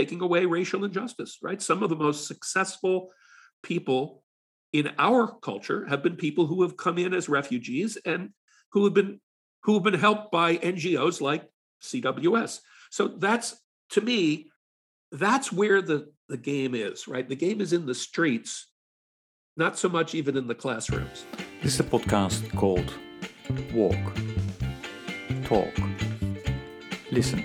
taking away racial injustice, right? Some of the most successful people in our culture have been people who have come in as refugees and who have been who have been helped by NGOs like CWS. So that's to me, that's where the, the game is, right? The game is in the streets, not so much even in the classrooms. This is a podcast called Walk, Talk, Listen.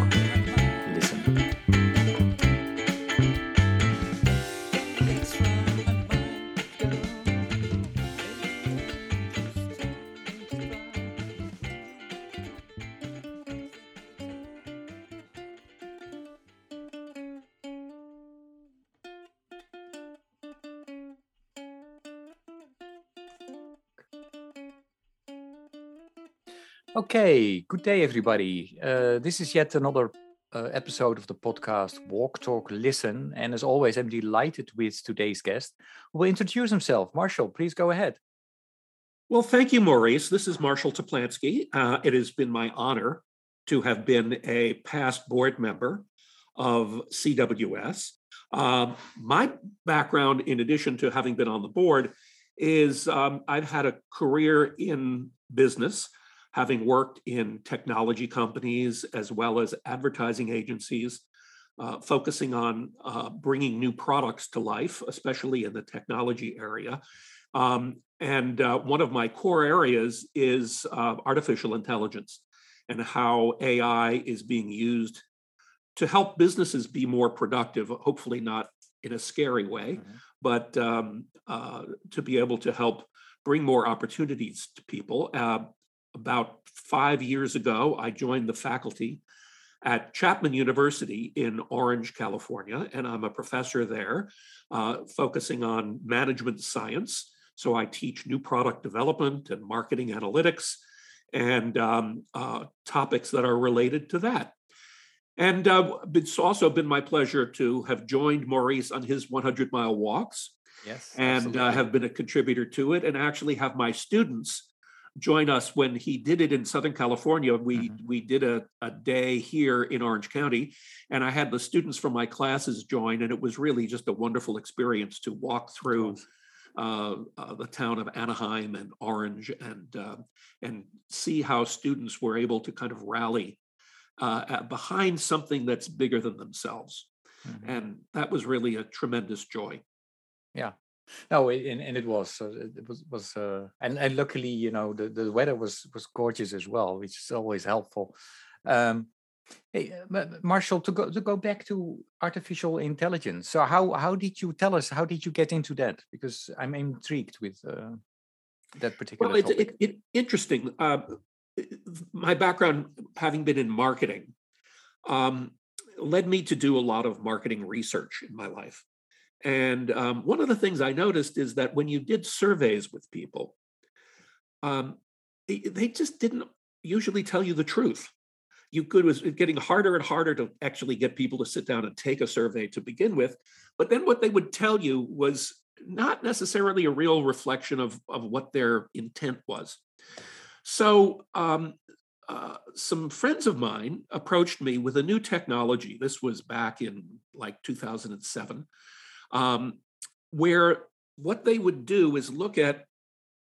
Okay, good day, everybody. Uh, this is yet another uh, episode of the podcast Walk, Talk, Listen. And as always, I'm delighted with today's guest who will introduce himself. Marshall, please go ahead. Well, thank you, Maurice. This is Marshall Toplansky. Uh, it has been my honor to have been a past board member of CWS. Um, my background, in addition to having been on the board, is um, I've had a career in business having worked in technology companies as well as advertising agencies, uh, focusing on uh, bringing new products to life, especially in the technology area. Um, and uh, one of my core areas is uh, artificial intelligence and how AI is being used to help businesses be more productive, hopefully not in a scary way, mm-hmm. but um, uh, to be able to help bring more opportunities to people. Uh, about five years ago, I joined the faculty at Chapman University in Orange, California, and I'm a professor there, uh, focusing on management science. So I teach new product development and marketing analytics and um, uh, topics that are related to that. And uh, it's also been my pleasure to have joined Maurice on his 100 mile walks. Yes. And uh, have been a contributor to it and actually have my students join us when he did it in Southern California. We mm-hmm. we did a, a day here in Orange County, and I had the students from my classes join, and it was really just a wonderful experience to walk through uh, uh, the town of Anaheim and Orange, and uh, and see how students were able to kind of rally uh, behind something that's bigger than themselves, mm-hmm. and that was really a tremendous joy. Yeah, no, and, and it was so it was was uh, and and luckily you know the, the weather was was gorgeous as well, which is always helpful. Um, hey, uh, Marshall, to go to go back to artificial intelligence. So how how did you tell us? How did you get into that? Because I'm intrigued with uh, that particular. Well, it's it, it, interesting. Uh, my background, having been in marketing, um, led me to do a lot of marketing research in my life. And um, one of the things I noticed is that when you did surveys with people, um, they just didn't usually tell you the truth. You could was getting harder and harder to actually get people to sit down and take a survey to begin with. But then what they would tell you was not necessarily a real reflection of, of what their intent was. So um, uh, some friends of mine approached me with a new technology. This was back in like 2007 um, where what they would do is look at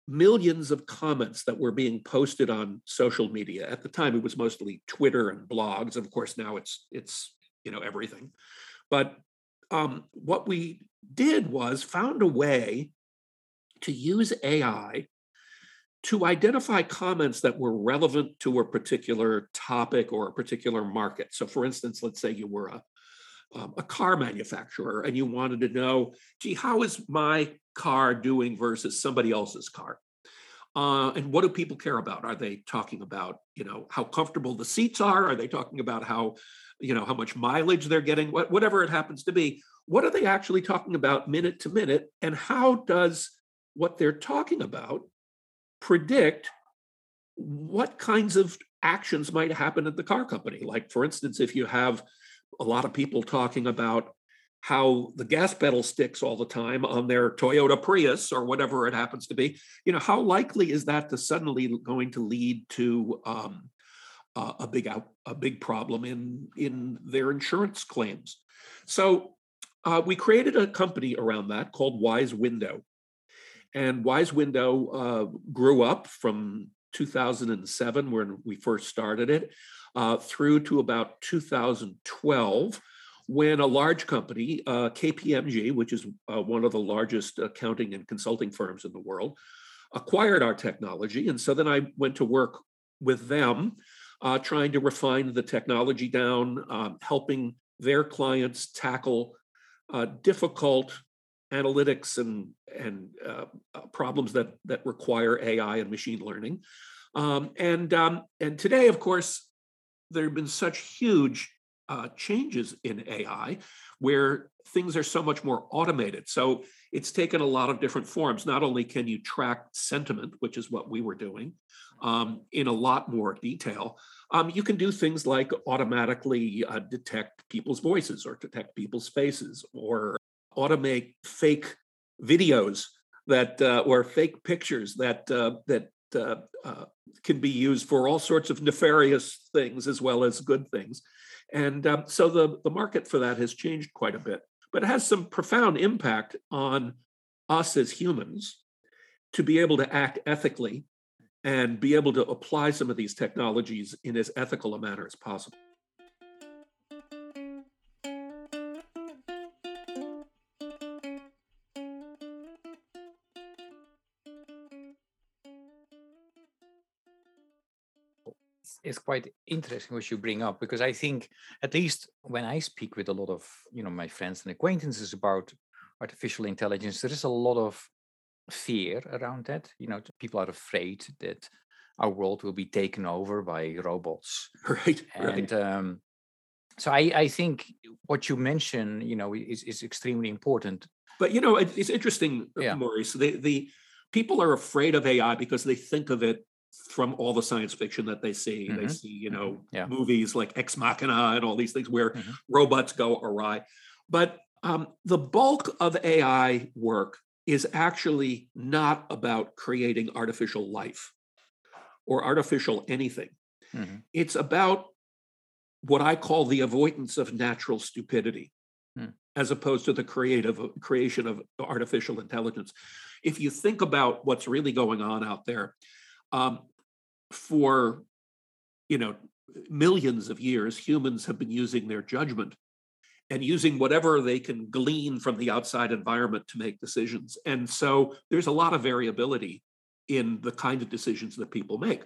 millions of comments that were being posted on social media. At the time, it was mostly Twitter and blogs. Of course, now it's it's you know everything. But um, what we did was found a way to use AI to identify comments that were relevant to a particular topic or a particular market. So, for instance, let's say you were a um, a car manufacturer and you wanted to know, gee, how is my car doing versus somebody else's car? Uh, and what do people care about? Are they talking about, you know, how comfortable the seats are? Are they talking about how, you know, how much mileage they're getting? What, whatever it happens to be. What are they actually talking about minute to minute? And how does what they're talking about predict what kinds of actions might happen at the car company. Like, for instance, if you have a lot of people talking about how the gas pedal sticks all the time on their Toyota Prius or whatever it happens to be, you know, how likely is that to suddenly going to lead to um, a big out, a big problem in in their insurance claims? So uh, we created a company around that called Wise Window, and Wise Window uh, grew up from 2007 when we first started it uh, through to about 2012 when a large company, uh, KPMG, which is uh, one of the largest accounting and consulting firms in the world, acquired our technology. And so then I went to work with them, uh, trying to refine the technology down, um, helping their clients tackle uh, difficult analytics and and uh, problems that that require AI and machine learning. Um, and um, and today, of course, there have been such huge uh, changes in AI where things are so much more automated. So it's taken a lot of different forms. Not only can you track sentiment, which is what we were doing, um, in a lot more detail, um, you can do things like automatically uh, detect people's voices or detect people's faces or automate fake videos that uh, or fake pictures that uh, that uh, uh, can be used for all sorts of nefarious things as well as good things. And um, so the, the market for that has changed quite a bit, but it has some profound impact on us as humans to be able to act ethically and be able to apply some of these technologies in as ethical a manner as possible. Is quite interesting what you bring up because I think at least when I speak with a lot of you know my friends and acquaintances about artificial intelligence, there is a lot of fear around that. You know, people are afraid that our world will be taken over by robots. Right. And right. um, so I, I think what you mention, you know, is, is extremely important. But you know, it, it's interesting, uh, Yeah. Maurice. The the people are afraid of AI because they think of it from all the science fiction that they see. They Mhm, see, you know, yeah. movies like Ex Machina and all these things where Mhm. robots go awry. But um, the bulk of AI work is actually not about creating artificial life or artificial anything. Mhm. It's about what I call the avoidance of natural stupidity, Hmm. as opposed to the creative creation of artificial intelligence. If you think about what's really going on out there, um, for you know millions of years, humans have been using their judgment and using whatever they can glean from the outside environment to make decisions. And so there's a lot of variability in the kind of decisions that people make.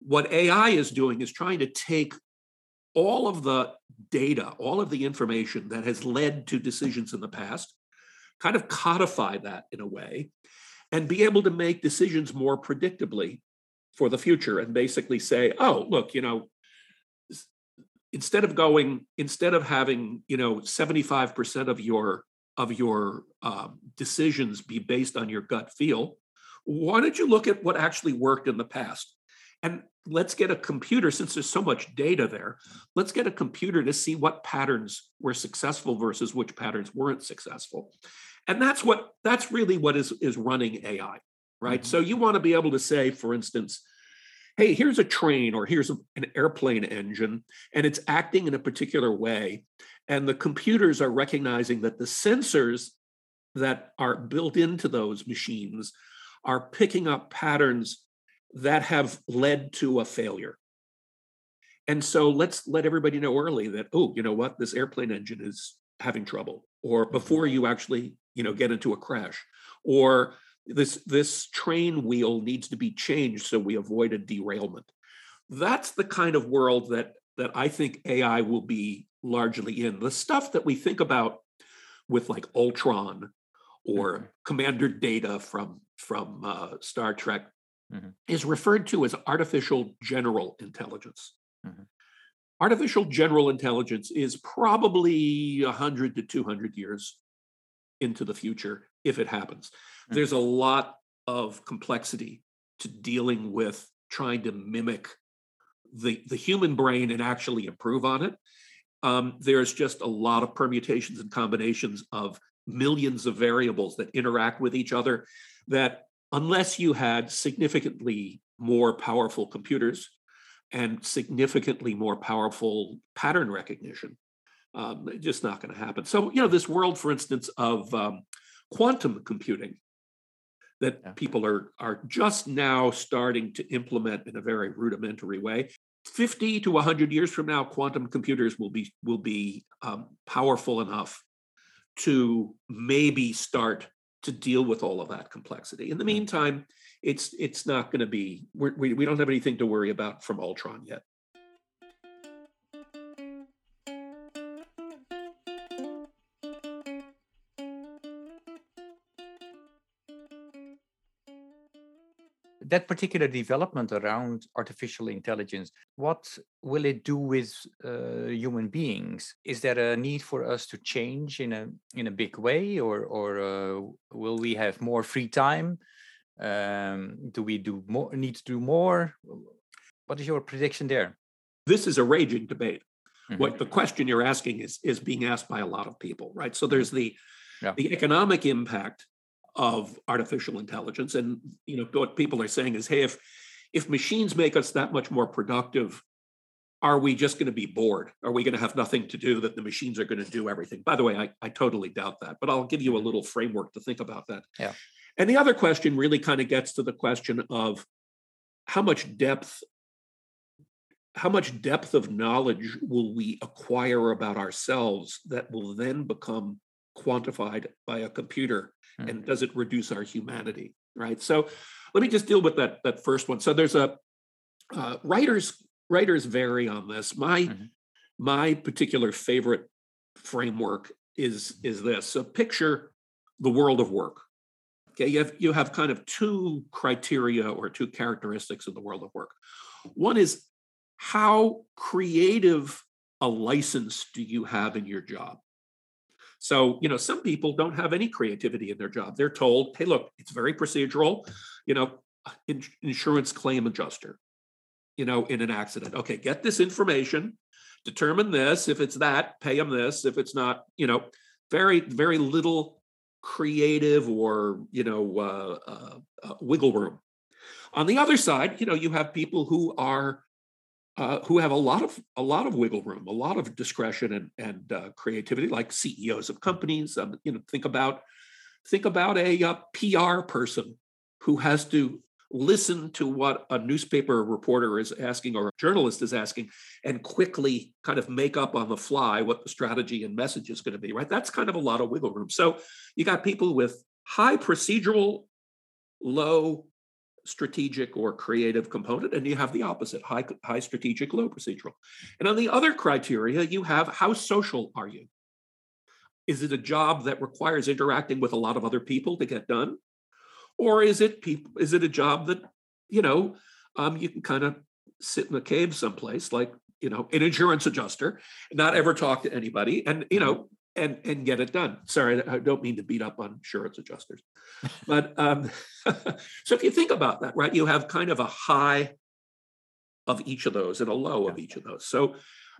What AI is doing is trying to take all of the data, all of the information that has led to decisions in the past, kind of codify that in a way, and be able to make decisions more predictably for the future and basically say, oh, look, you know, instead of going, instead of having, you know, 75% of your of your um, decisions be based on your gut feel, why don't you look at what actually worked in the past? And let's get a computer, since there's so much data there, let's get a computer to see what patterns were successful versus which patterns weren't successful. And that's what that's really what is is running AI, right? Mhm. So you want to be able to say, for instance, hey, here's a train or here's a- an airplane engine, and it's acting in a particular way. And the computers are recognizing that the sensors that are built into those machines are picking up patterns that have led to a failure. And so let's let everybody know early that, oh, you know what, this airplane engine is having trouble, or before you actually, you know, get into a crash, or this this train wheel needs to be changed so we avoid a derailment. That's the kind of world that that I think AI will be largely in. The stuff that we think about with like Ultron or Mhm. Commander Data from from uh, Star Trek Mhm. is referred to as artificial general intelligence. Mhm. Artificial general intelligence is probably 100 to 200 years into the future if it happens. Mhm. There's a lot of complexity to dealing with trying to mimic the, the human brain and actually improve on it. Um, there's just a lot of permutations and combinations of millions of variables that interact with each other that unless you had significantly more powerful computers and significantly more powerful pattern recognition, um, just not going to happen. So, you know, this world, for instance, of um, quantum computing that yeah. people are are just now starting to implement in a very rudimentary way. 50 to 100 years from now, quantum computers will be will be um, powerful enough to maybe start to deal with all of that complexity. In the hmm. meantime, it's it's not going to be we we don't have anything to worry about from Ultron yet. That particular development around artificial intelligence, what will it do with uh, human beings? Is there a need for us to change in a in a big way, or or uh, will we have more free time? Um, do we do more? Need to do more? What is your prediction there? This is a raging debate. Mm -hmm. What the question you're asking is is being asked by a lot of people, right? So there's the yeah. the economic impact of artificial intelligence. And you know what people are saying is, hey, if if machines make us that much more productive, are we just going to be bored? Are we going to have nothing to do that the machines are going to do everything? By the way, I, I totally doubt that, but I'll give you a mm-hmm. little framework to think about that. Yeah. And the other question really kind of gets to the question of how much depth how much depth of knowledge will we acquire about ourselves that will then become quantified by a computer mm-hmm. and does it reduce our humanity right? So let me just deal with that that first one. So there's a uh, writers writers vary on this. My mm-hmm. my particular favorite framework is is this. So picture the world of work. Okay you have you have kind of two criteria or two characteristics of the world of work. One is how creative a license do you have in your job so, you know, some people don't have any creativity in their job. They're told, hey, look, it's very procedural, you know, in, insurance claim adjuster, you know, in an accident. Okay, get this information, determine this. If it's that, pay them this. If it's not, you know, very, very little creative or, you know, uh, uh, uh, wiggle room. On the other side, you know, you have people who are uh, who have a lot of a lot of wiggle room, a lot of discretion and and uh, creativity, like CEOs of companies. Um, you know, think about think about a, a uh, PR person who has to listen to what a newspaper reporter is asking or a journalist is asking and quickly kind of make up on the fly what the strategy and message is going to be right that's kind of a lot of wiggle room so you got people with high procedural low strategic or creative component, and you have the opposite high, high strategic, low procedural. And on the other criteria, you have how social are you? Is it a job that requires interacting with a lot of other people to get done? Or is it people, is it a job that, you know, um, you can kind of sit in a cave someplace, like, you know, an insurance adjuster, not ever talk to anybody, and you know, and and get it done. Sorry, I don't mean to beat up on insurance adjusters, but um, so if you think about that, right, you have kind of a high of each of those and a low of each of those. So,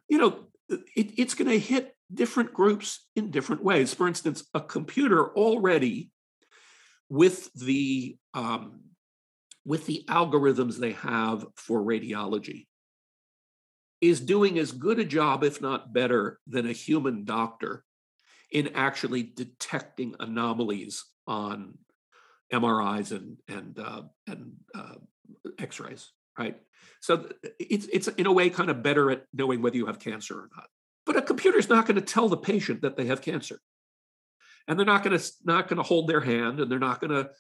you know, it, it's going to hit different groups in different ways. For instance, a computer already with the um, with the algorithms they have for radiology is doing as good a job, if not better, than a human doctor in actually detecting anomalies on MRIs and and uh, and uh, X-rays, right? So it's it's in a way kind of better at knowing whether you have cancer or not. But a computer is not going to tell the patient that they have cancer, and they're not going to not going to hold their hand, and they're not going to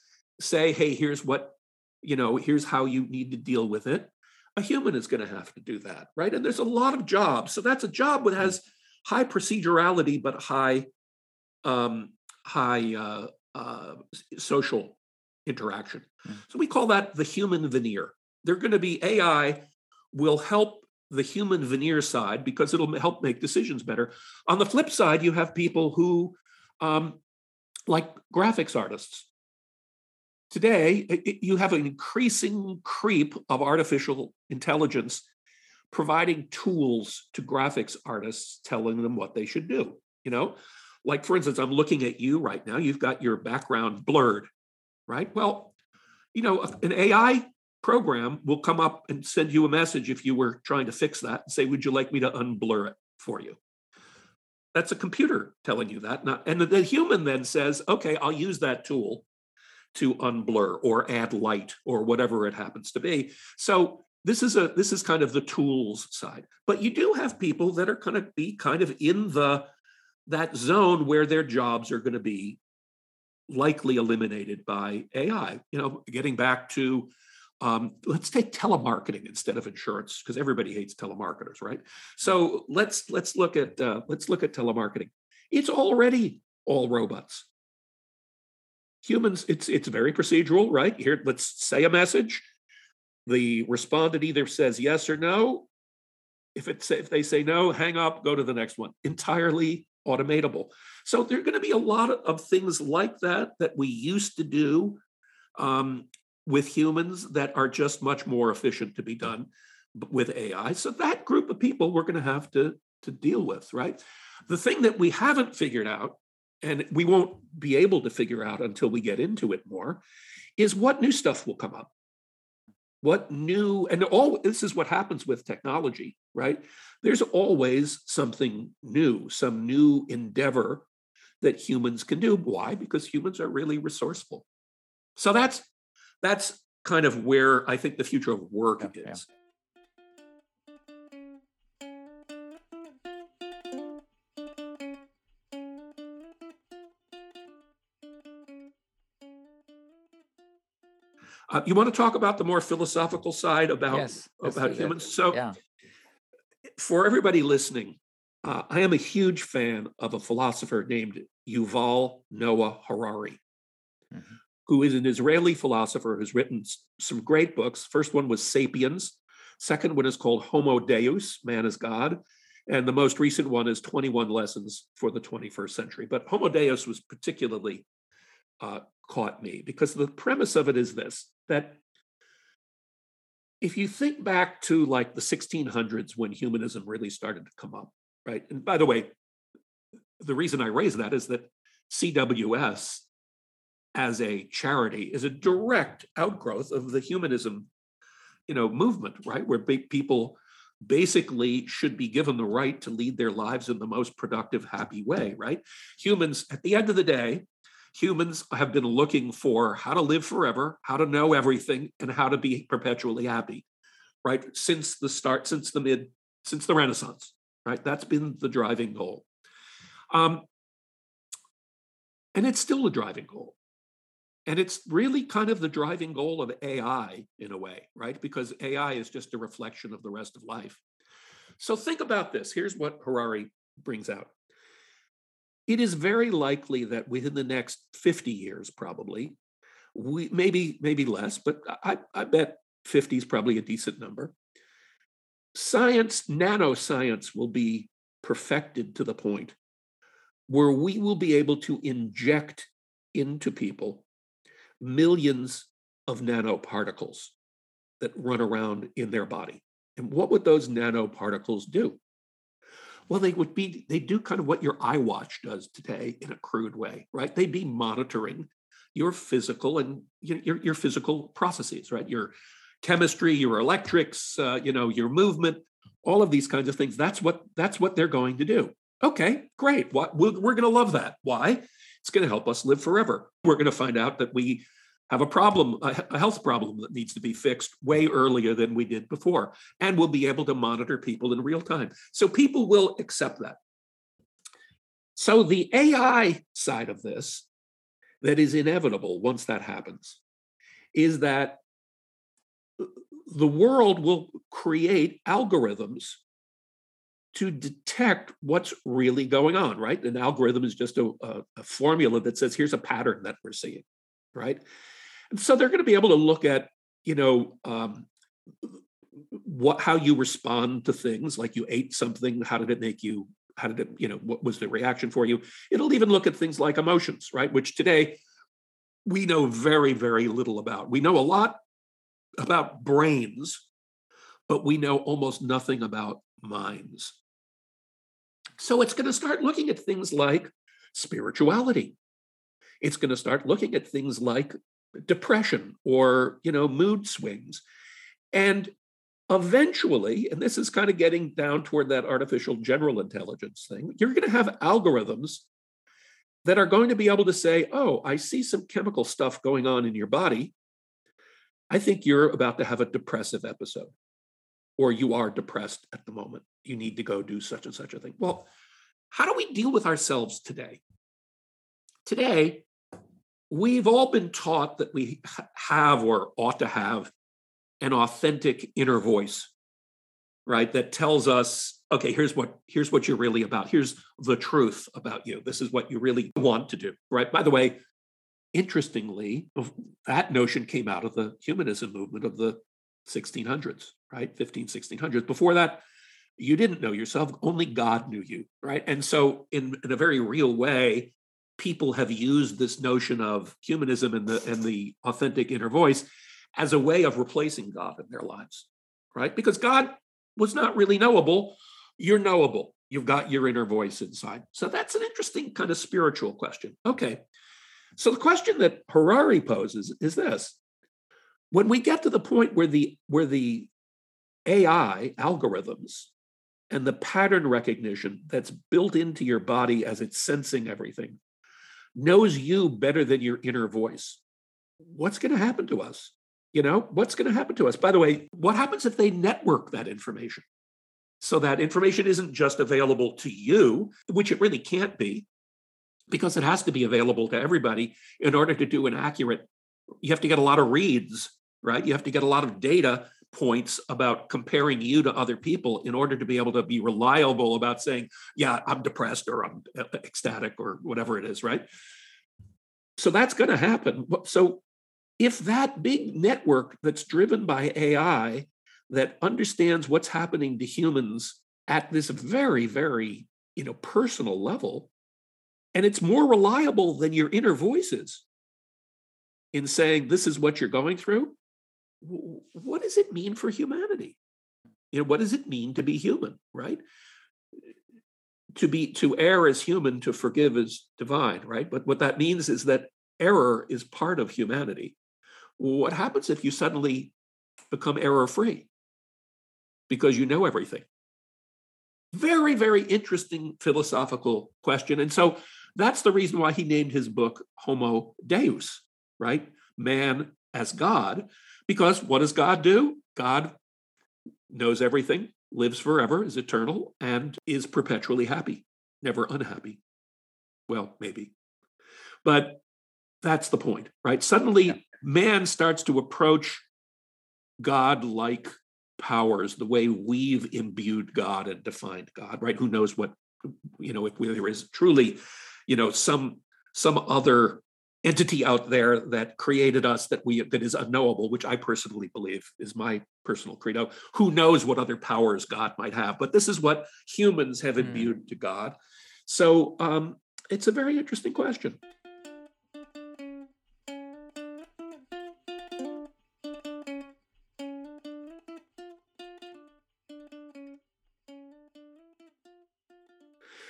say, "Hey, here's what you know. Here's how you need to deal with it." A human is going to have to do that, right? And there's a lot of jobs, so that's a job that has high procedurality but high um, high uh, uh, social interaction. Mm. So we call that the human veneer. They're going to be AI will help the human veneer side because it'll help make decisions better. On the flip side, you have people who, um, like graphics artists. Today, it, you have an increasing creep of artificial intelligence providing tools to graphics artists telling them what they should do. You know, like for instance, I'm looking at you right now, you've got your background blurred, right? Well, you know, an AI program will come up and send you a message if you were trying to fix that and say, Would you like me to unblur it for you? That's a computer telling you that. Not, and the human then says, Okay, I'll use that tool to unblur or add light or whatever it happens to be. So this is a this is kind of the tools side. But you do have people that are going to be kind of in the that zone where their jobs are going to be likely eliminated by AI. You know, getting back to um, let's take telemarketing instead of insurance because everybody hates telemarketers, right? So let's let's look at uh, let's look at telemarketing. It's already all robots. Humans, it's it's very procedural, right? Here, let's say a message. The respondent either says yes or no. If it's if they say no, hang up, go to the next one. Entirely automatable. So there are going to be a lot of things like that that we used to do um, with humans that are just much more efficient to be done with AI. So that group of people we're going to have to to deal with, right? The thing that we haven't figured out, and we won't be able to figure out until we get into it more, is what new stuff will come up. What new, and all this is what happens with technology, right? There's always something new, some new endeavor that humans can do. Why? Because humans are really resourceful. So that's that's kind of where I think the future of work yeah, is. Yeah. Uh, you want to talk about the more philosophical side about yes, about humans? So, yeah. for everybody listening, uh, I am a huge fan of a philosopher named Yuval Noah Harari, mm-hmm who is an Israeli philosopher who's written some great books. First one was Sapiens. Second one is called Homo Deus, Man is God. And the most recent one is 21 Lessons for the 21st Century. But Homo Deus was particularly uh, caught me because the premise of it is this that if you think back to like the 1600s when humanism really started to come up, right? And by the way, the reason I raise that is that CWS as a charity is a direct outgrowth of the humanism you know movement right where people basically should be given the right to lead their lives in the most productive happy way right humans at the end of the day humans have been looking for how to live forever how to know everything and how to be perpetually happy right since the start since the mid since the renaissance right that's been the driving goal um, and it's still a driving goal and it's really kind of the driving goal of AI in a way, right? Because AI is just a reflection of the rest of life. So think about this. Here's what Harari brings out. It is very likely that within the next 50 years, probably, we maybe maybe less, but I, I bet 50 is probably a decent number. Science, nanoscience will be perfected to the point where we will be able to inject into people millions of nanoparticles that run around in their body. And what would those nanoparticles do? Well, they would be, they do kind of what your iWatch does today in a crude way, right? They'd be monitoring your physical and your, your physical processes, right? Your chemistry, your electrics, uh, you know, your movement, all of these kinds of things. That's what that's what they're going to do. Okay, great. What we're, we're going to love that. Why? It's going to help us live forever. We're going to find out that we have a problem, a health problem that needs to be fixed way earlier than we did before. And we'll be able to monitor people in real time. So people will accept that. So the AI side of this, that is inevitable once that happens, is that the world will create algorithms to detect what's really going on, right? An algorithm is just a, a, a, formula that says, here's a pattern that we're seeing, right? And so they're going to be able to look at, you know, um, what how you respond to things, like you ate something, how did it make you? How did it, you know, what was the reaction for you? It'll even look at things like emotions, right? Which today we know very, very little about. We know a lot about brains, but we know almost nothing about minds. So it's going to start looking at things like spirituality. It's going to start looking at things like depression or, you know, mood swings. And eventually, and this is kind of getting down toward that artificial general intelligence thing, you're going to have algorithms that are going to be able to say, oh, I see some chemical stuff going on in your body. I think you're about to have a depressive episode, or you are depressed at the moment. You need to go do such and such a thing. Well, how do we deal with ourselves today? Today, we've all been taught that we have or ought to have an authentic inner voice right that tells us okay here's what here's what you're really about. Here's the truth about you. This is what you really want to do right? By the way interestingly that notion came out of the humanism movement of the 1600s right? 15 1600s before that you didn't know yourself only god knew you right? And so in, in a very real way people have used this notion of humanism and the and the authentic inner voice as a way of replacing god in their lives right because god was not really knowable, you're knowable. You've got your inner voice inside. So that's an interesting kind of spiritual question. Okay. So the question that Harari poses is this. When we get to the point where the where the AI algorithms and the pattern recognition that's built into your body as it's sensing everything knows you better than your inner voice, what's going to happen to us? You know, what's going to happen to us? By the way, what happens if they network that information? So that information isn't just available to you, which it really can't be, because it has to be available to everybody in order to do an accurate. You have to get a lot of reads, right? You have to get a lot of data points about comparing you to other people in order to be able to be reliable about saying, yeah, I'm depressed or I'm uh, uh, ecstatic or whatever it is, right? So that's going to happen. So if that big network that's driven by AI that understands what's happening to humans at this very, very you know, personal level, and it's more reliable than your inner voices in saying this is what you're going through, what does it mean for humanity? You know, what does it mean to be human, right? To be to err as human, to forgive as divine, right? But what that means is that error is part of humanity what happens if you suddenly become error free because you know everything? Very, very interesting philosophical question. And so that's the reason why he named his book Homo Deus, right? Man as God. Because what does God do? God knows everything, lives forever, is eternal, and is perpetually happy, never unhappy. Well, maybe. But that's the point, right? Suddenly, man starts to approach God like powers the way we've imbued God and defined God, right? Who knows what, you know, if there is truly, you know, some some other entity out there that created us that we that is unknowable, which I personally believe is my personal credo. Who knows what other powers God might have? But this is what humans have hmm. imbued mm. to God. So um, it's a very interesting question.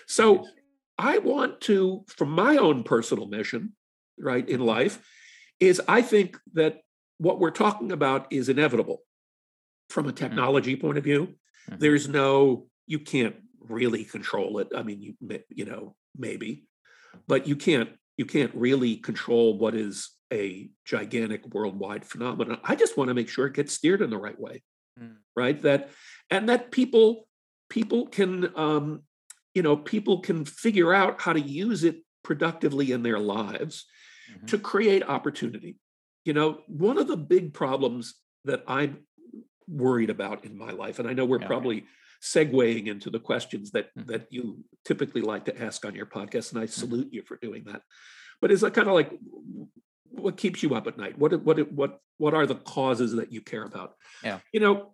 So I want to, from my own personal mission, right, in life, is I think that what we're talking about is inevitable from a mm-hmm. technology mm-hmm. point of view. Mm-hmm. There's no, you can't really control it. I mean, you you know, maybe, but you can't you can't really control what is a gigantic worldwide phenomenon. I just want to make sure it gets steered in the right way, mm. right? That and that people people can um, you know people can figure out how to use it productively in their lives mm-hmm. to create opportunity you know one of the big problems that i'm worried about in my life and i know we're probably segueing into the questions that mm-hmm. that you typically like to ask on your podcast and i mm-hmm. salute mm-hmm. you for doing that but is that kind of like what keeps you up at night what what what what are the causes that you care about yeah you know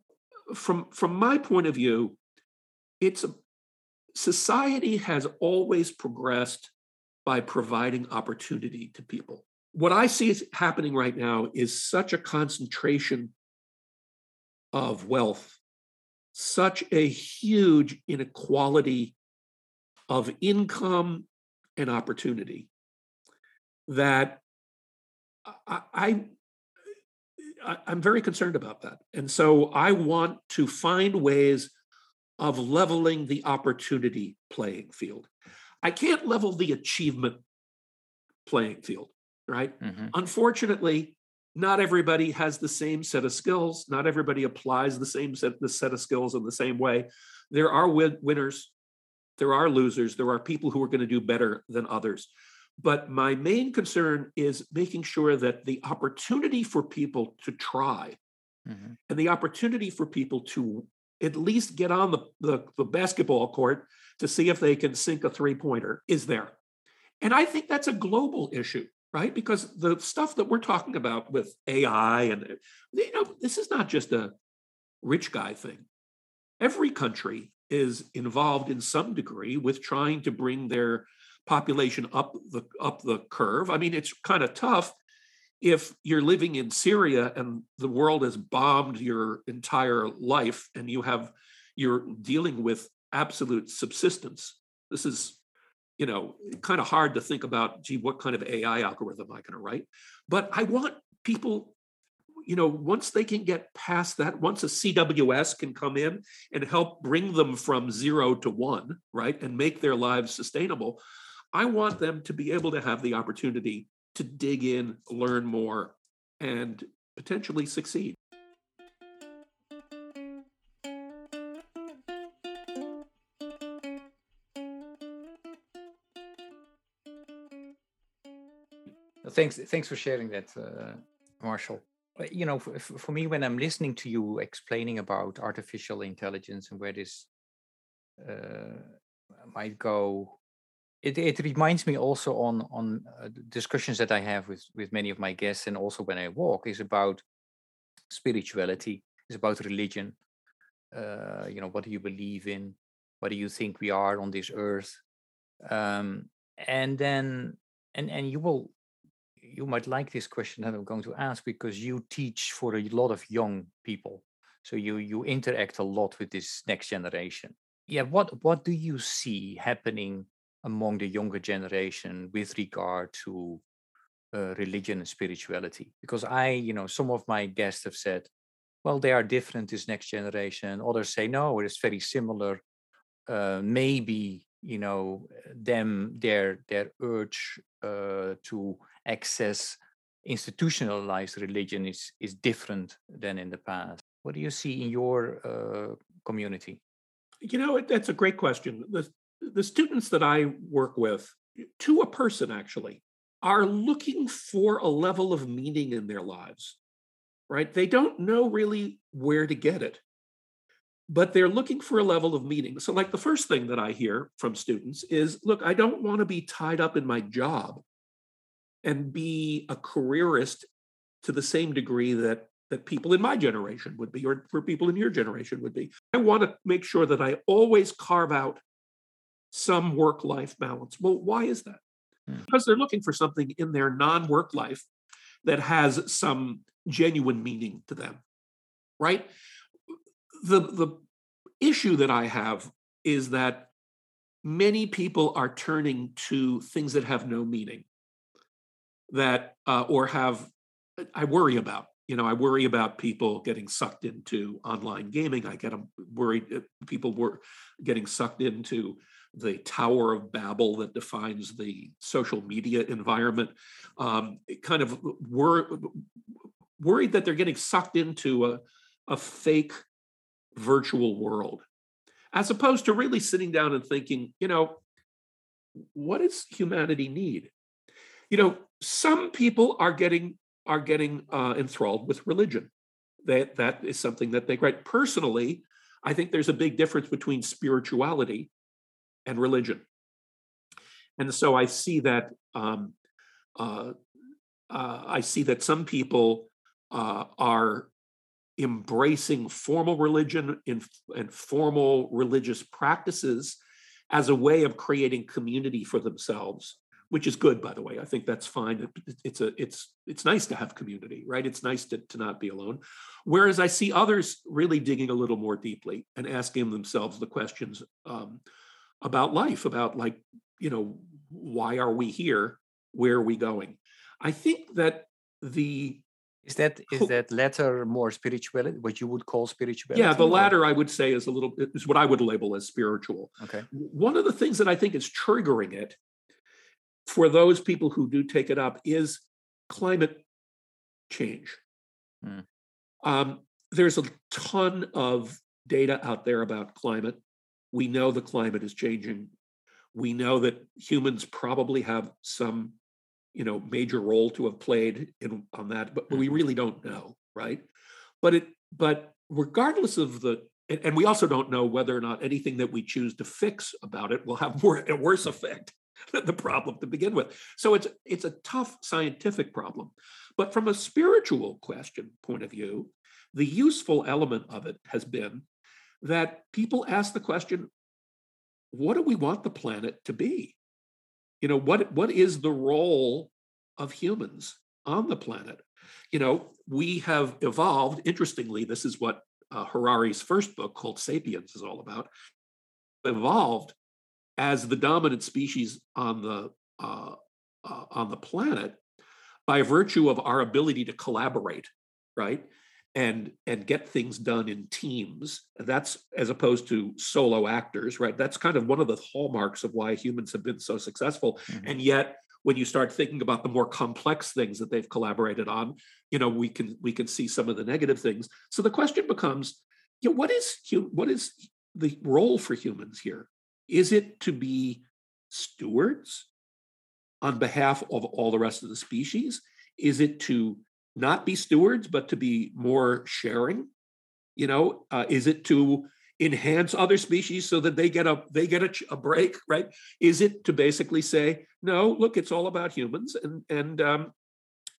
from from my point of view it's a, society has always progressed by providing opportunity to people. What I see is happening right now is such a concentration of wealth such a huge inequality of income and opportunity that I, I I'm very concerned about that. And so I want to find ways of leveling the opportunity playing field. I can't level the achievement playing field, right? Mm-hmm. Unfortunately, not everybody has the same set of skills. Not everybody applies the same set, the set of skills in the same way. There are win- winners, there are losers, there are people who are going to do better than others. But my main concern is making sure that the opportunity for people to try mm-hmm. and the opportunity for people to at least get on the, the, the basketball court to see if they can sink a three pointer is there. And I think that's a global issue, right? Because the stuff that we're talking about with AI and, you know, this is not just a rich guy thing. Every country is involved in some degree with trying to bring their population up the up the curve. I mean, it's kind of tough if you're living in Syria and the world has bombed your entire life and you have you're dealing with absolute subsistence. This is, you know, kind of hard to think about, gee, what kind of AI algorithm am I going to write? But I want people, you know, once they can get past that, once a CWS can come in and help bring them from zero to one, right, and make their lives sustainable, I want them to be able to have the opportunity to dig in, learn more, and potentially succeed. Thanks, thanks for sharing that, uh, Marshall. Uh, you know, for, for me, when I'm listening to you explaining about artificial intelligence and where this uh, might go it, it reminds me also on on uh, discussions that I have with with many of my guests and also when I walk is about spirituality, is about religion. Uh, you know, what do you believe in? What do you think we are on this earth? Um, and then and and you will you might like this question that I'm going to ask because you teach for a lot of young people. So you you interact a lot with this next generation. Yeah, what what do you see happening among the younger generation with regard to uh, religion and spirituality because i you know some of my guests have said well they are different this next generation others say no it's very similar uh, maybe you know them their their urge uh, to access institutionalized religion is is different than in the past what do you see in your uh, community you know that's a great question the the students that I work with, to a person actually, are looking for a level of meaning in their lives, right? They don't know really where to get it, but they're looking for a level of meaning. So, like the first thing that I hear from students is look, I don't want to be tied up in my job and be a careerist to the same degree that that people in my generation would be or for people in your generation would be i want to make sure that i always carve out some work life balance. Well, why is that? Hmm. Because they're looking for something in their non work life that has some genuine meaning to them, right? The, the issue that I have is that many people are turning to things that have no meaning that uh, or have i worry about you know i worry about people getting sucked into online gaming i get worried uh, people were getting sucked into the Tower of Babel that defines the social media environment, um, kind of wor- worried that they're getting sucked into a, a fake virtual world, as opposed to really sitting down and thinking, you know, what does humanity need? You know, some people are getting are getting uh, enthralled with religion. That that is something that they write. Personally, I think there's a big difference between spirituality and religion. And so I see that um, uh, uh, I see that some people uh, are embracing formal religion in, and formal religious practices as a way of creating community for themselves which is good, by the way. I think that's fine. It's a it's it's nice to have community, right? It's nice to, to not be alone. Whereas I see others really digging a little more deeply and asking themselves the questions um, about life, about like, you know, why are we here? Where are we going? I think that the is that is that latter more spirituality? What you would call spirituality? Yeah, the or? latter I would say is a little is what I would label as spiritual. Okay. One of the things that I think is triggering it for those people who do take it up is climate change. Hmm. Um, there's a ton of data out there about climate. We know the climate is changing. We know that humans probably have some you know major role to have played in on that but we mm-hmm. really don't know right but it but regardless of the and, and we also don't know whether or not anything that we choose to fix about it will have more a worse effect the problem to begin with. So it's it's a tough scientific problem. But from a spiritual question point of view the useful element of it has been that people ask the question what do we want the planet to be? You know what what is the role of humans on the planet? You know we have evolved interestingly this is what uh, harari's first book called sapiens is all about evolved as the dominant species on the uh, uh, on the planet by virtue of our ability to collaborate right? And and get things done in teams. That's as opposed to solo actors right? That's kind of one of the hallmarks of why humans have been so successful. Mm-hmm. and yet when you start thinking about the more complex things that they've collaborated on you know we can we can see some of the negative things. So the question becomes you know what is what is the role for humans here is it to be stewards on behalf of all the rest of the species is it to not be stewards, but to be more sharing? You know, uh, is it to enhance other species so that they get a they get a, a, break? Right? Is it to basically say, no, look, it's all about humans, and and um,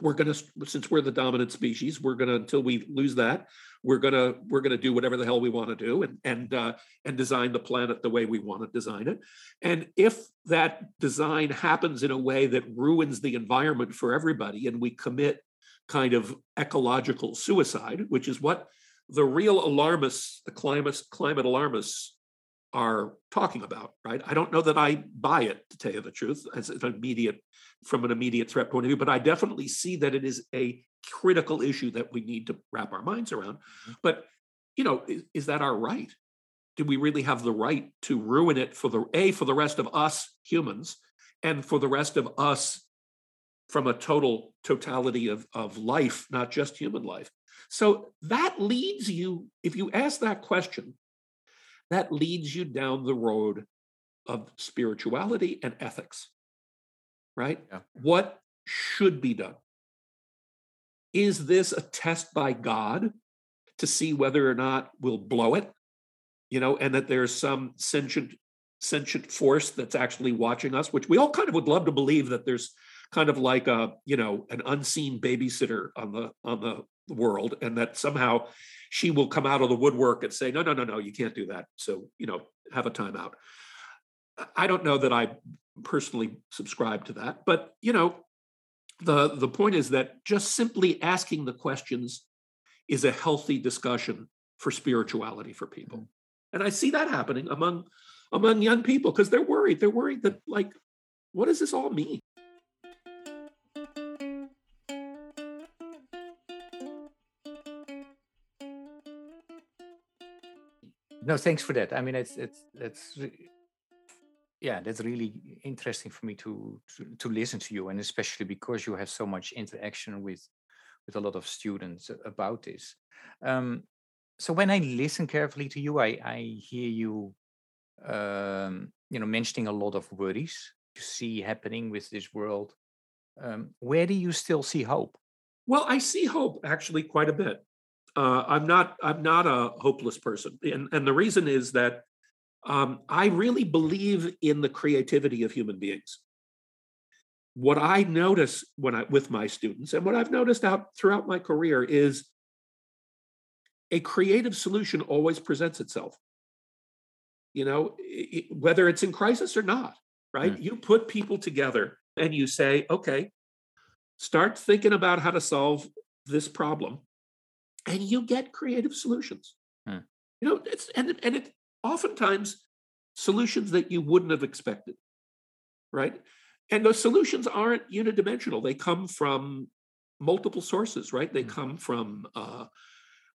we're going to since we're the dominant species, we're going to until we lose that, we're going to we're going to do whatever the hell we want to do and and uh, and design the planet the way we want to design it. And if that design happens in a way that ruins the environment for everybody, and we commit kind of ecological suicide, which is what the real alarmists, the climate, climate alarmists, are talking about, right? I don't know that I buy it, to tell you the truth, as an immediate, from an immediate threat point of view, but I definitely see that it is a critical issue that we need to wrap our minds around. Mm-hmm. But, you know, is, is that our right? Do we really have the right to ruin it for the A, for the rest of us humans, and for the rest of us from a total totality of, of life, not just human life. So that leads you, if you ask that question, that leads you down the road of spirituality and ethics, right? Yeah. What should be done? Is this a test by God to see whether or not we'll blow it? You know, and that there's some sentient sentient force that's actually watching us, which we all kind of would love to believe that there's kind of like a you know an unseen babysitter on the on the world and that somehow she will come out of the woodwork and say no no no no you can't do that. So you know have a timeout i don't know that i personally subscribe to that but you know the the point is that just simply asking the questions is a healthy discussion for spirituality for people. Mm-hmm. and i see that happening among among young people because they're worried they're worried that like what does this all mean no thanks for that. I mean it's it's it's yeah that's really interesting for me to, to to listen to you and especially because you have so much interaction with with a lot of students about this. Um, so when i listen carefully to you i i hear you um, you know mentioning a lot of worries you see happening with this world. Um, where do you still see hope? Well i see hope actually quite a bit uh, I'm not I'm not a hopeless person, and and the reason is that um, I really believe in the creativity of human beings. What I notice when I with my students, and what I've noticed out throughout my career, is a creative solution always presents itself. You know, it, whether it's in crisis or not, right? Mm. You put people together and you say, okay, start thinking about how to solve this problem, and you get creative solutions. Hmm. You know, it's and and it oftentimes solutions that you wouldn't have expected, right? And those solutions aren't unidimensional. They come from multiple sources, right? They Hmm. come from uh,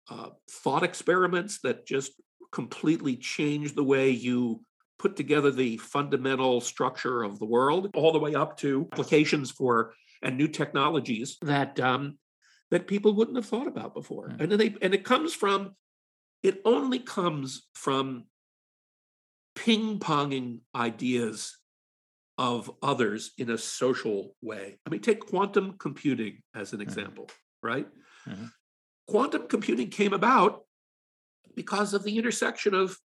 uh, thought experiments that just completely change the way you put together the fundamental structure of the world, all the way up to applications for and new technologies that um, that people wouldn't have thought about before. Mm. And then they and it comes from it only comes from ping ponging ideas of others in a social way. I mean, take quantum computing as an example, right? Mhm. Quantum computing came about because of the intersection of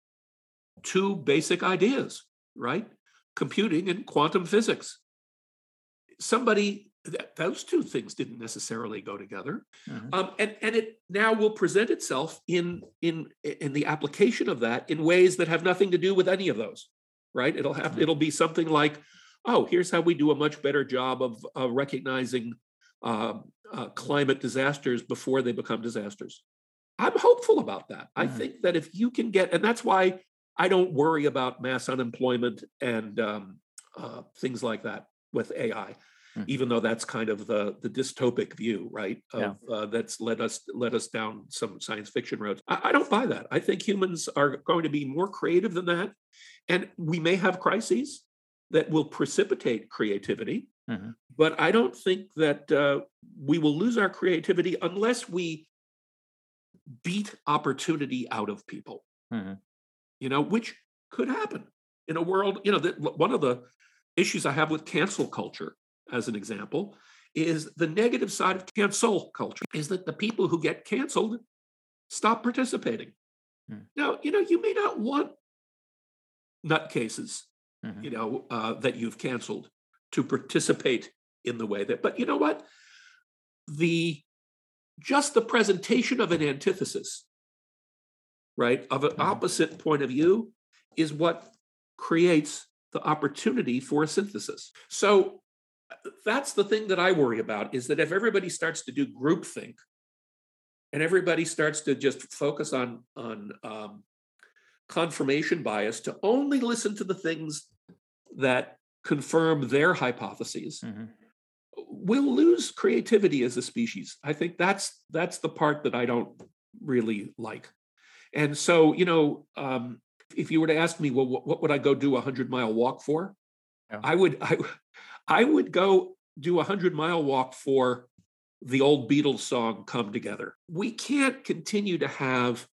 two basic ideas, right? Computing and quantum physics. Somebody, th- those two things didn't necessarily go together. Mhm. Um, and, and it now will present itself in, in, in the application of that in ways that have nothing to do with any of those, right? It'll have, Mhm. it'll be something like, oh, here's how we do a much better job of, of recognizing uh, uh, climate disasters before they become disasters. I'm hopeful about that. I Mhm. think that if you can get, and that's why I don't worry about mass unemployment and um, uh, things like that with AI, Mhm. even though that's kind of the the dystopic view, right? Of Yeah. uh, that's led us led us down some science fiction roads. I, I don't buy that. I think humans are going to be more creative than that, and we may have crises that will precipitate creativity. Mhm. But I don't think that uh, we will lose our creativity unless we beat opportunity out of people Mhm. you know, which could happen in a world, you know, that one of the issues I have with cancel culture, as an example, is the negative side of cancel culture is that the people who get canceled stop participating. Hmm. Now, you know, you may not want nutcases, Mhm. you know, uh, that you've canceled to participate in the way that, but you know what? The just the presentation of an antithesis right, of an Mhm. opposite point of view is what creates the opportunity for a synthesis. So that's the thing that I worry about is that if everybody starts to do groupthink and everybody starts to just focus on on um, confirmation bias to only listen to the things that confirm their hypotheses, Mhm. we'll lose creativity as a species. I think that's that's the part that I don't really like. And so, you know, um, if you were to ask me, well, what, what would I go do a hundred mile walk for? Yeah. I would, I, I would go do a hundred mile walk for the old Beatles song "Come Together." We can't continue to have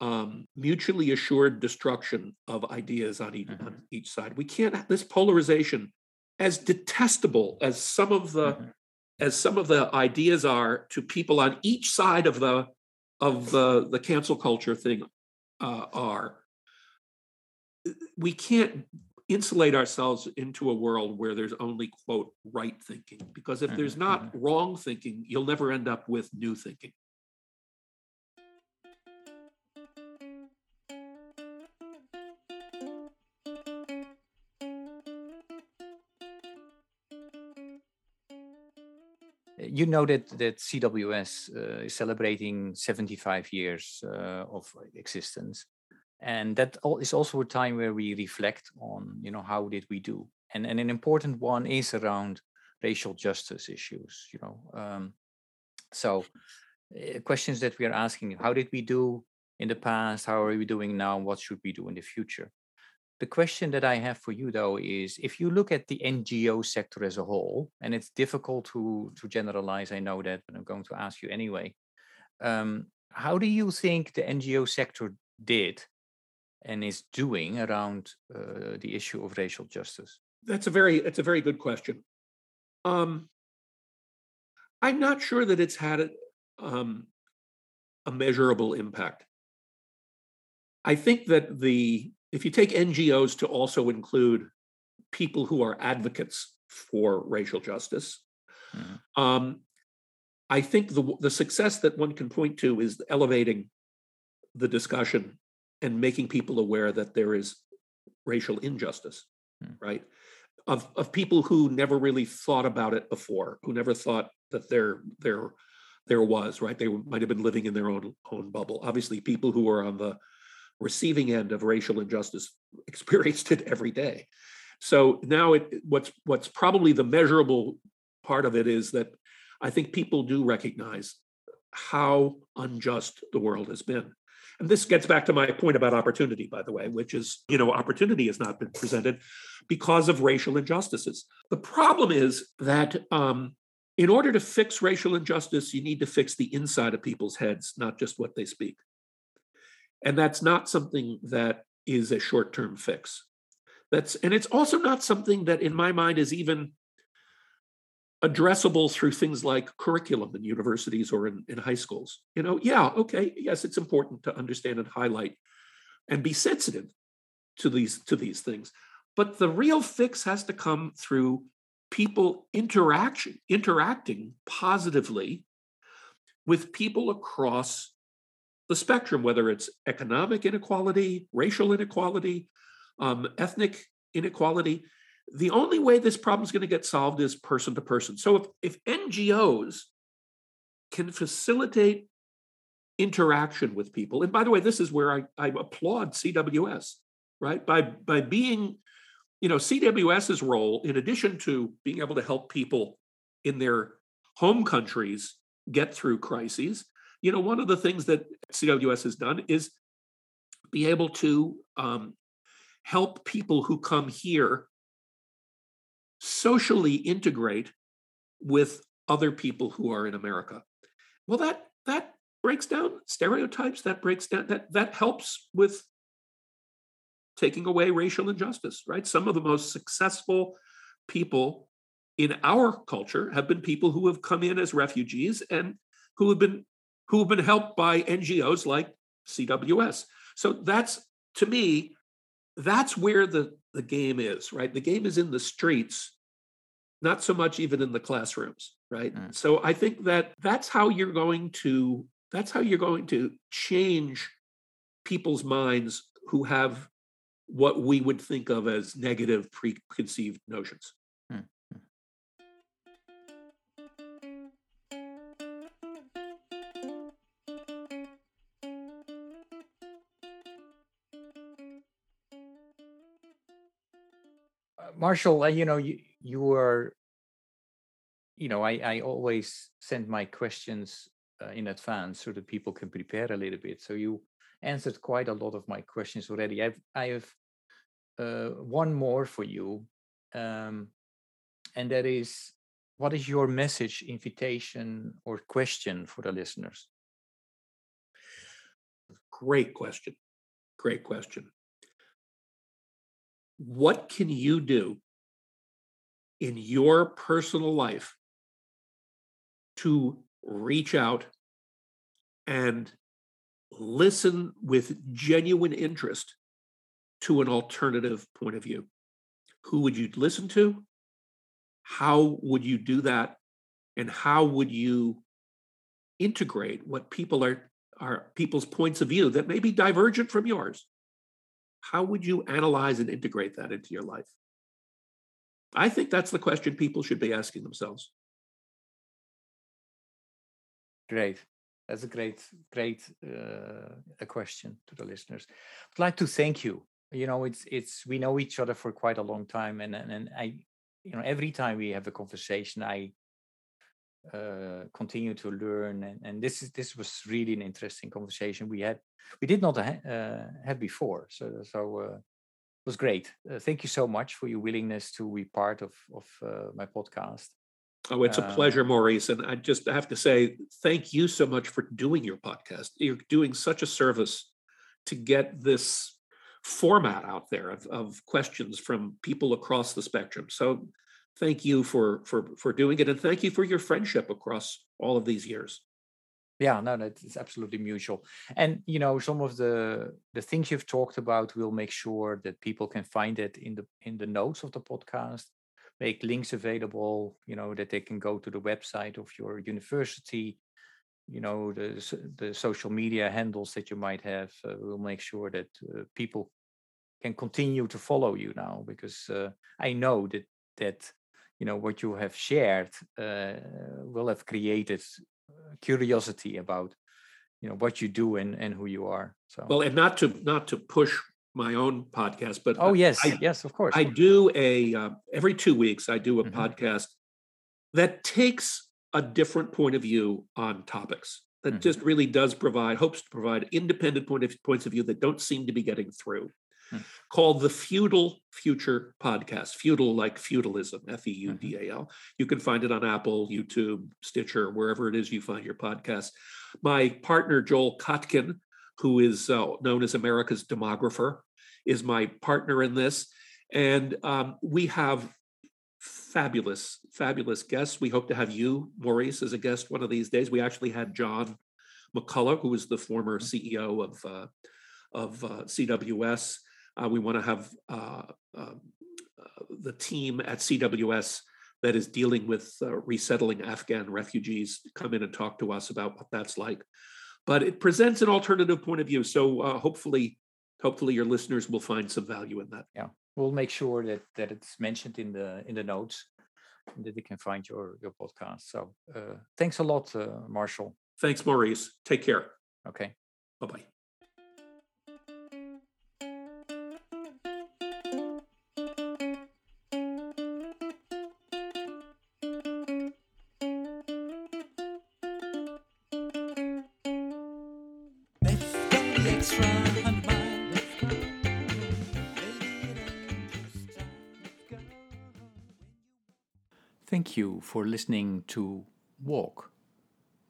um, mutually assured destruction of ideas on each, Mhm. on each side. We can't have this polarization, as detestable as some of the Mhm. as some of the ideas are to people on each side of the of the the cancel culture thing uh, are we can't insulate ourselves into a world where there's only quote right thinking because if there's not wrong thinking you'll never end up with new thinking. You know that that CWS uh, is celebrating 75 years uh, of existence, and that is also a time where we reflect on, you know, how did we do, and and an important one is around racial justice issues. You know, um, so uh, questions that we are asking: How did we do in the past? How are we doing now? What should we do in the future? The question that I have for you, though, is if you look at the NGO sector as a whole, and it's difficult to to generalize, I know that, but I'm going to ask you anyway. Um, how do you think the NGO sector did and is doing around uh, the issue of racial justice? that's a very it's a very good question um, i'm not sure that it's had a, um, a measurable impact i think that the if you take ngos to also include people who are advocates for racial justice Mhm. um, i think the the success that one can point to is elevating the discussion and making people aware that there is racial injustice Hmm. right of of people who never really thought about it before, who never thought that there there there was right. They might have been living in their own own bubble. Obviously, people who are on the receiving end of racial injustice experienced it every day. So now it what's what's probably the measurable part of it is that I think people do recognize how unjust the world has been. And this gets back to my point about opportunity, by the way, which is, you know, opportunity has not been presented because of racial injustices. The problem is that um, in order to fix racial injustice, you need to fix the inside of people's heads, not just what they speak. And that's not something that is a short term fix. That's, and it's also not something that, in my mind, is even addressable through things like curriculum in universities or in, in high schools. You know, yeah, okay, yes, it's important to understand and highlight and be sensitive to these to these things. But the real fix has to come through people interaction, interacting positively with people across the spectrum, whether it's economic inequality, racial inequality, um, ethnic inequality the only way this problem is going to get solved is person to person. So if, if NGOs can facilitate interaction with people, and by the way, this is where I, I applaud CWS, right? By by being, you know, CWS's role, in addition to being able to help people in their home countries get through crises, you know, one of the things that CWS has done is be able to um, help people who come here socially integrate with other people who are in America. Well, that that breaks down stereotypes. That breaks down that that helps with taking away racial injustice. Right. Some of the most successful people in our culture have been people who have come in as refugees and who have been who have been helped by NGOs like CWS. So that's to me, that's where the the game is, right? The game is in the streets, not so much even in the classrooms, right? Mm. So I think that that's how you're going to that's how you're going to change people's minds who have what we would think of as negative preconceived notions. Marshall, uh, you know, you you were, you know, I I always send my questions uh, in advance so that people can prepare a little bit. So you answered quite a lot of my questions already. I've I have uh, one more for you, um, and that is, what is your message, invitation, or question for the listeners? Great question. Great question what can you do in your personal life to reach out and listen with genuine interest to an alternative point of view? Who would you listen to? How would you do that? And how would you integrate what people are, are people's points of view that may be divergent from yours how would you analyze and integrate that into your life? I think that's the question people should be asking themselves. Great. That's a great, great uh, a question to the listeners. I'd like to thank you. You know, it's it's we know each other for quite a long time, and and, and I, you know, every time we have a conversation, I uh, continue to learn and, and this is this was really an interesting conversation we had we did not ha- uh, have before. So so uh, it was great. Uh, thank you so much for your willingness to be part of of uh, my podcast. Oh it's a pleasure um, maurice and i just have to say thank you so much for doing your podcast. You're doing such a service to get this format out there of, of questions from people across the spectrum. So thank you for for for doing it and thank you for your friendship across all of these years. Yeah no that's absolutely mutual. And you know some of the the things you've talked about we'll make sure that people can find it in the in the notes of the podcast make links available you know that they can go to the website of your university you know the the social media handles that you might have uh, we'll make sure that uh, people can continue to follow you now because uh, I know that that you know what you have shared uh, will have created uh, curiosity about you know what you do and and who you are. So well, and not to not to push my own podcast, but oh yes, I, yes, of course. I do a uh, every two weeks. I do a mm-hmm. podcast that takes a different point of view on topics that mm-hmm. just really does provide hopes to provide independent point of, points of view that don't seem to be getting through mm-hmm. called the feudal future podcast feudal like feudalism f-e-u-d-a-l mm-hmm. you can find it on apple youtube stitcher wherever it is you find your podcast my partner joel kotkin who is uh, known as america's demographer is my partner in this and um, we have fabulous, fabulous guests. We hope to have you, Maurice, as a guest one of these days. We actually had John McCullough, who was the former mm-hmm. CEO of uh, of uh, CWS. Uh, we want to have uh, um, uh, the team at CWS that is dealing with uh, resettling Afghan refugees come in and talk to us about what that's like. But it presents an alternative point of view, so hopefully, hopefully your listeners will find some value in that. Yeah we'll make sure that that it's mentioned in the in the notes that they can find your your podcast. So uh, thanks a lot, uh, Marshall. Thanks, Maurice. Take care. Okay. Bye bye. For listening to Walk,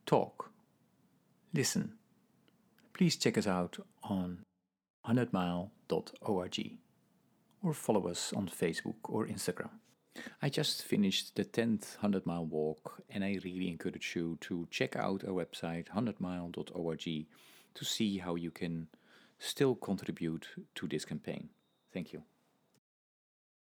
Talk, Listen. Please check us out on 100mile.org or follow us on Facebook or Instagram. I just finished the 10th 100 mile walk and I really encourage you to check out our website 100mile.org to see how you can still contribute to this campaign. Thank you.